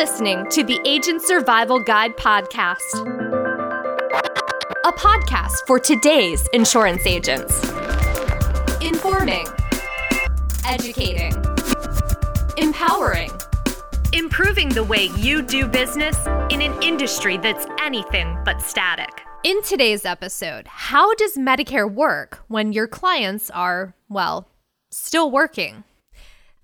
listening to the Agent Survival Guide podcast, a podcast for today's insurance agents. Informing, educating, empowering, improving the way you do business in an industry that's anything but static. In today's episode, how does Medicare work when your clients are, well, still working?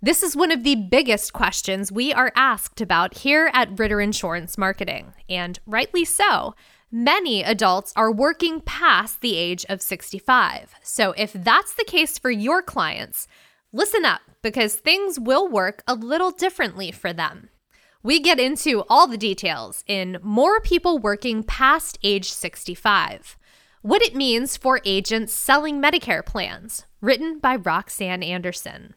This is one of the biggest questions we are asked about here at Ritter Insurance Marketing, and rightly so. Many adults are working past the age of 65. So, if that's the case for your clients, listen up because things will work a little differently for them. We get into all the details in More People Working Past Age 65, what it means for agents selling Medicare plans, written by Roxanne Anderson.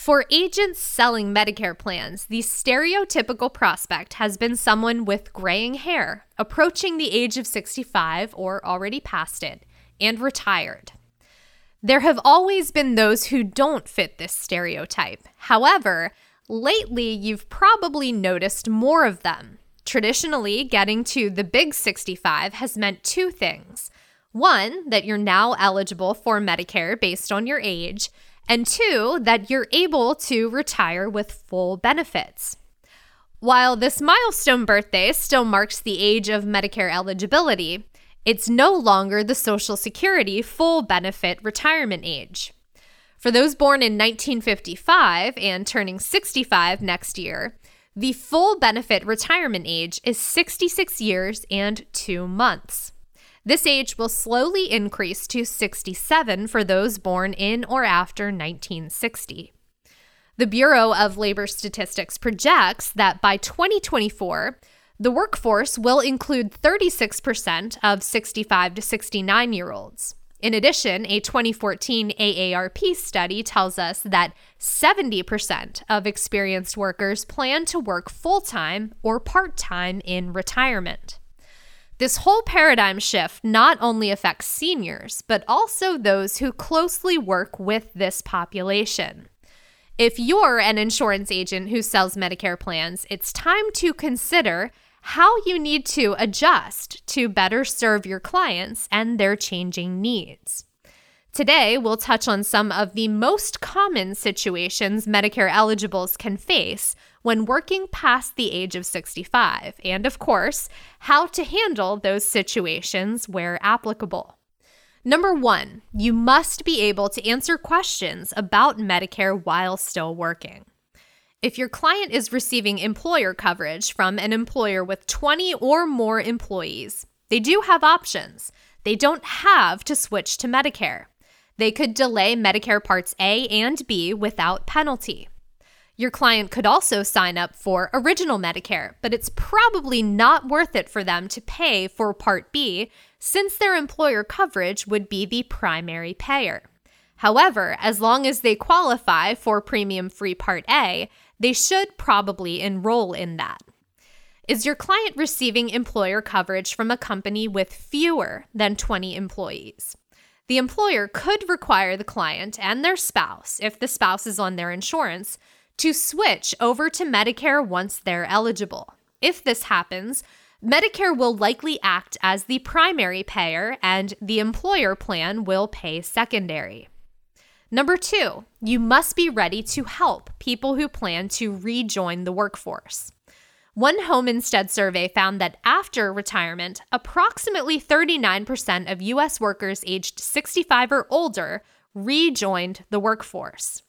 For agents selling Medicare plans, the stereotypical prospect has been someone with graying hair, approaching the age of 65 or already past it, and retired. There have always been those who don't fit this stereotype. However, lately you've probably noticed more of them. Traditionally, getting to the big 65 has meant two things. One, that you're now eligible for Medicare based on your age, and two, that you're able to retire with full benefits. While this milestone birthday still marks the age of Medicare eligibility, it's no longer the Social Security full benefit retirement age. For those born in 1955 and turning 65 next year, the full benefit retirement age is 66 years and two months. This age will slowly increase to 67 for those born in or after 1960. The Bureau of Labor Statistics projects that by 2024, the workforce will include 36% of 65 to 69 year olds. In addition, a 2014 AARP study tells us that 70% of experienced workers plan to work full time or part time in retirement. This whole paradigm shift not only affects seniors, but also those who closely work with this population. If you're an insurance agent who sells Medicare plans, it's time to consider how you need to adjust to better serve your clients and their changing needs. Today, we'll touch on some of the most common situations Medicare eligibles can face when working past the age of 65, and of course, how to handle those situations where applicable. Number one, you must be able to answer questions about Medicare while still working. If your client is receiving employer coverage from an employer with 20 or more employees, they do have options. They don't have to switch to Medicare. They could delay Medicare Parts A and B without penalty. Your client could also sign up for Original Medicare, but it's probably not worth it for them to pay for Part B since their employer coverage would be the primary payer. However, as long as they qualify for premium free Part A, they should probably enroll in that. Is your client receiving employer coverage from a company with fewer than 20 employees? The employer could require the client and their spouse, if the spouse is on their insurance, to switch over to Medicare once they're eligible. If this happens, Medicare will likely act as the primary payer and the employer plan will pay secondary. Number two, you must be ready to help people who plan to rejoin the workforce. One home instead survey found that after retirement, approximately 39% of US workers aged 65 or older rejoined the workforce.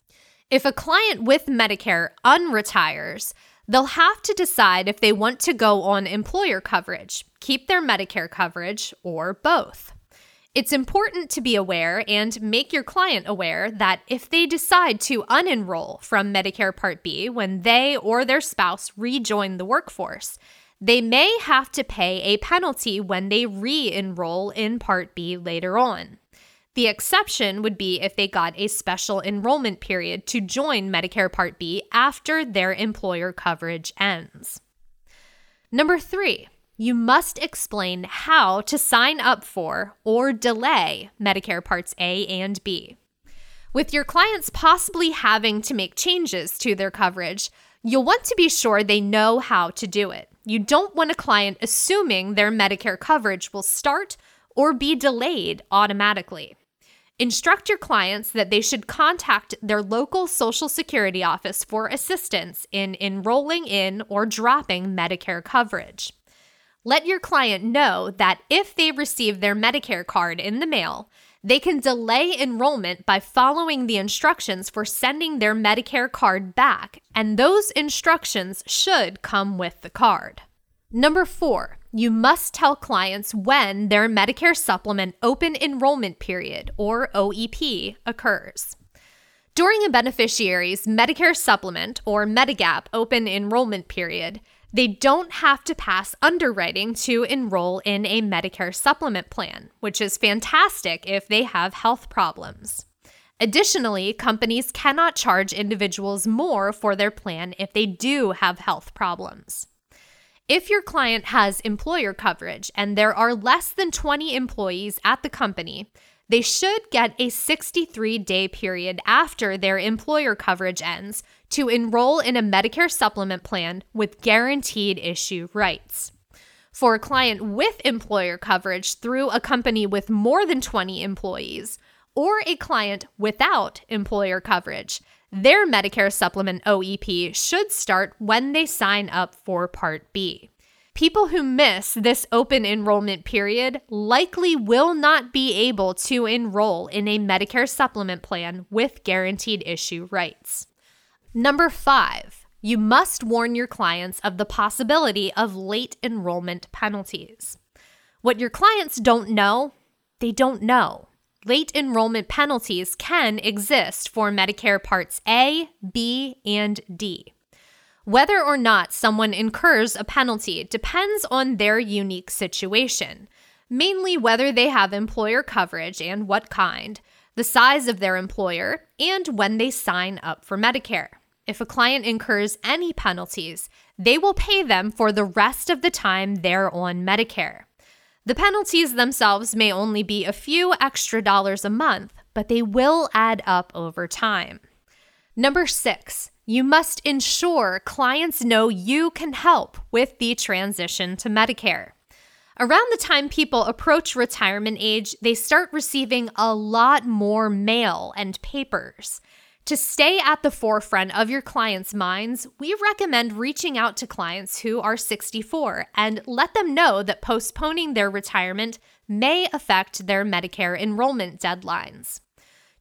If a client with Medicare unretires, they'll have to decide if they want to go on employer coverage, keep their Medicare coverage, or both. It's important to be aware and make your client aware that if they decide to unenroll from Medicare Part B when they or their spouse rejoin the workforce, they may have to pay a penalty when they re enroll in Part B later on. The exception would be if they got a special enrollment period to join Medicare Part B after their employer coverage ends. Number three, you must explain how to sign up for or delay Medicare Parts A and B. With your clients possibly having to make changes to their coverage, You'll want to be sure they know how to do it. You don't want a client assuming their Medicare coverage will start or be delayed automatically. Instruct your clients that they should contact their local Social Security office for assistance in enrolling in or dropping Medicare coverage. Let your client know that if they receive their Medicare card in the mail, they can delay enrollment by following the instructions for sending their Medicare card back, and those instructions should come with the card. Number four, you must tell clients when their Medicare Supplement Open Enrollment Period, or OEP, occurs. During a beneficiary's Medicare Supplement or Medigap Open Enrollment Period, they don't have to pass underwriting to enroll in a Medicare Supplement plan, which is fantastic if they have health problems. Additionally, companies cannot charge individuals more for their plan if they do have health problems. If your client has employer coverage and there are less than 20 employees at the company, they should get a 63 day period after their employer coverage ends to enroll in a Medicare supplement plan with guaranteed issue rights. For a client with employer coverage through a company with more than 20 employees, or a client without employer coverage, their Medicare Supplement OEP should start when they sign up for Part B. People who miss this open enrollment period likely will not be able to enroll in a Medicare supplement plan with guaranteed issue rights. Number five, you must warn your clients of the possibility of late enrollment penalties. What your clients don't know, they don't know late enrollment penalties can exist for Medicare Parts A, B, and D. Whether or not someone incurs a penalty depends on their unique situation, mainly whether they have employer coverage and what kind, the size of their employer, and when they sign up for Medicare. If a client incurs any penalties, they will pay them for the rest of the time they're on Medicare. The penalties themselves may only be a few extra dollars a month, but they will add up over time. Number six, you must ensure clients know you can help with the transition to Medicare. Around the time people approach retirement age, they start receiving a lot more mail and papers. To stay at the forefront of your clients' minds, we recommend reaching out to clients who are 64 and let them know that postponing their retirement may affect their Medicare enrollment deadlines.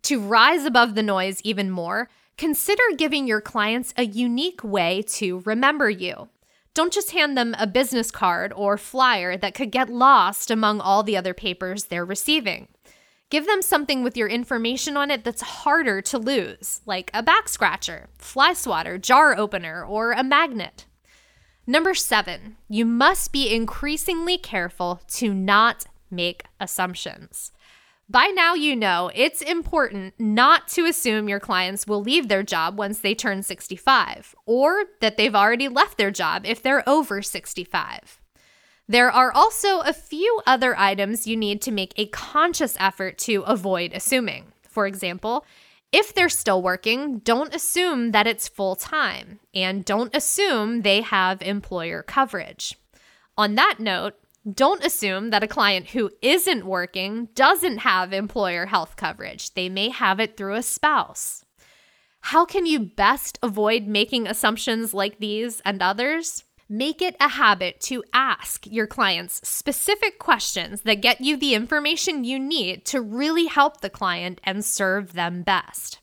To rise above the noise even more, consider giving your clients a unique way to remember you. Don't just hand them a business card or flyer that could get lost among all the other papers they're receiving. Give them something with your information on it that's harder to lose, like a back scratcher, fly swatter, jar opener, or a magnet. Number seven, you must be increasingly careful to not make assumptions. By now, you know it's important not to assume your clients will leave their job once they turn 65, or that they've already left their job if they're over 65. There are also a few other items you need to make a conscious effort to avoid assuming. For example, if they're still working, don't assume that it's full time and don't assume they have employer coverage. On that note, don't assume that a client who isn't working doesn't have employer health coverage. They may have it through a spouse. How can you best avoid making assumptions like these and others? Make it a habit to ask your clients specific questions that get you the information you need to really help the client and serve them best.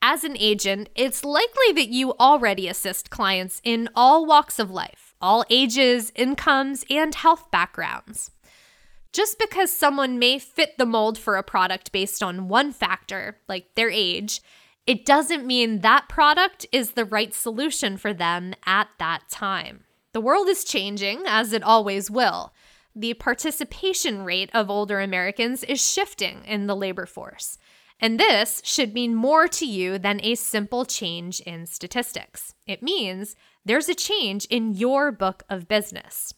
As an agent, it's likely that you already assist clients in all walks of life, all ages, incomes, and health backgrounds. Just because someone may fit the mold for a product based on one factor, like their age, it doesn't mean that product is the right solution for them at that time. The world is changing, as it always will. The participation rate of older Americans is shifting in the labor force. And this should mean more to you than a simple change in statistics. It means there's a change in your book of business.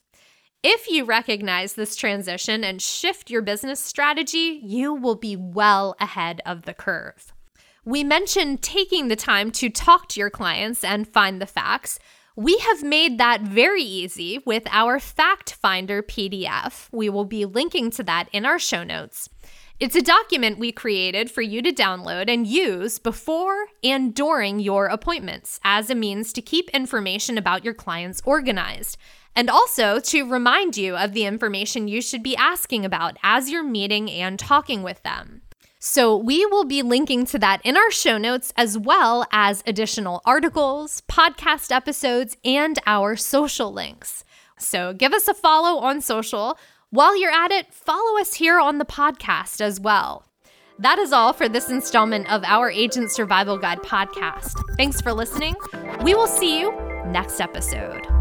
If you recognize this transition and shift your business strategy, you will be well ahead of the curve. We mentioned taking the time to talk to your clients and find the facts. We have made that very easy with our Fact Finder PDF. We will be linking to that in our show notes. It's a document we created for you to download and use before and during your appointments as a means to keep information about your clients organized and also to remind you of the information you should be asking about as you're meeting and talking with them. So, we will be linking to that in our show notes as well as additional articles, podcast episodes, and our social links. So, give us a follow on social. While you're at it, follow us here on the podcast as well. That is all for this installment of our Agent Survival Guide podcast. Thanks for listening. We will see you next episode.